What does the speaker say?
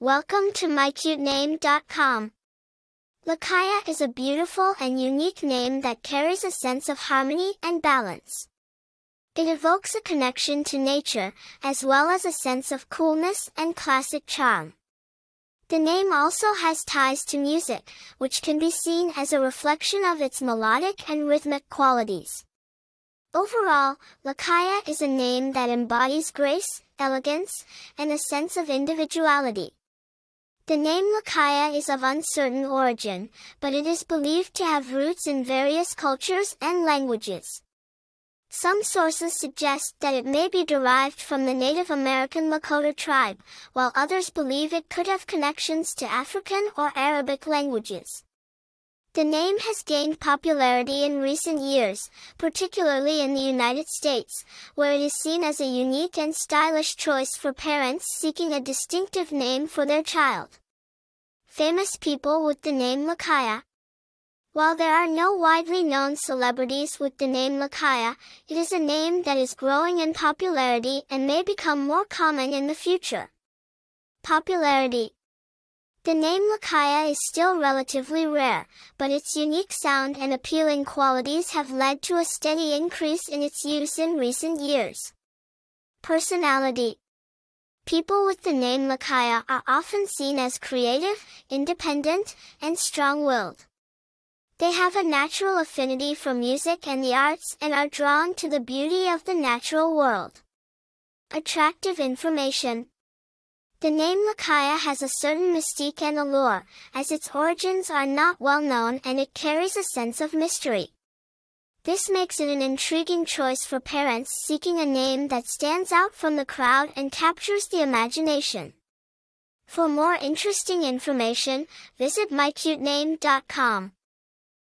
Welcome to mycutename.com. Lakaya is a beautiful and unique name that carries a sense of harmony and balance. It evokes a connection to nature, as well as a sense of coolness and classic charm. The name also has ties to music, which can be seen as a reflection of its melodic and rhythmic qualities. Overall, Lakaya is a name that embodies grace, elegance, and a sense of individuality. The name Lakaya is of uncertain origin, but it is believed to have roots in various cultures and languages. Some sources suggest that it may be derived from the Native American Lakota tribe, while others believe it could have connections to African or Arabic languages. The name has gained popularity in recent years, particularly in the United States, where it is seen as a unique and stylish choice for parents seeking a distinctive name for their child. Famous people with the name Lakaya, while there are no widely known celebrities with the name Lakaya, it is a name that is growing in popularity and may become more common in the future. Popularity The name Lakaya is still relatively rare, but its unique sound and appealing qualities have led to a steady increase in its use in recent years. Personality People with the name Lakaya are often seen as creative, independent, and strong-willed. They have a natural affinity for music and the arts and are drawn to the beauty of the natural world. Attractive information. The name Lakaya has a certain mystique and allure, as its origins are not well known and it carries a sense of mystery. This makes it an intriguing choice for parents seeking a name that stands out from the crowd and captures the imagination. For more interesting information, visit mycutename.com.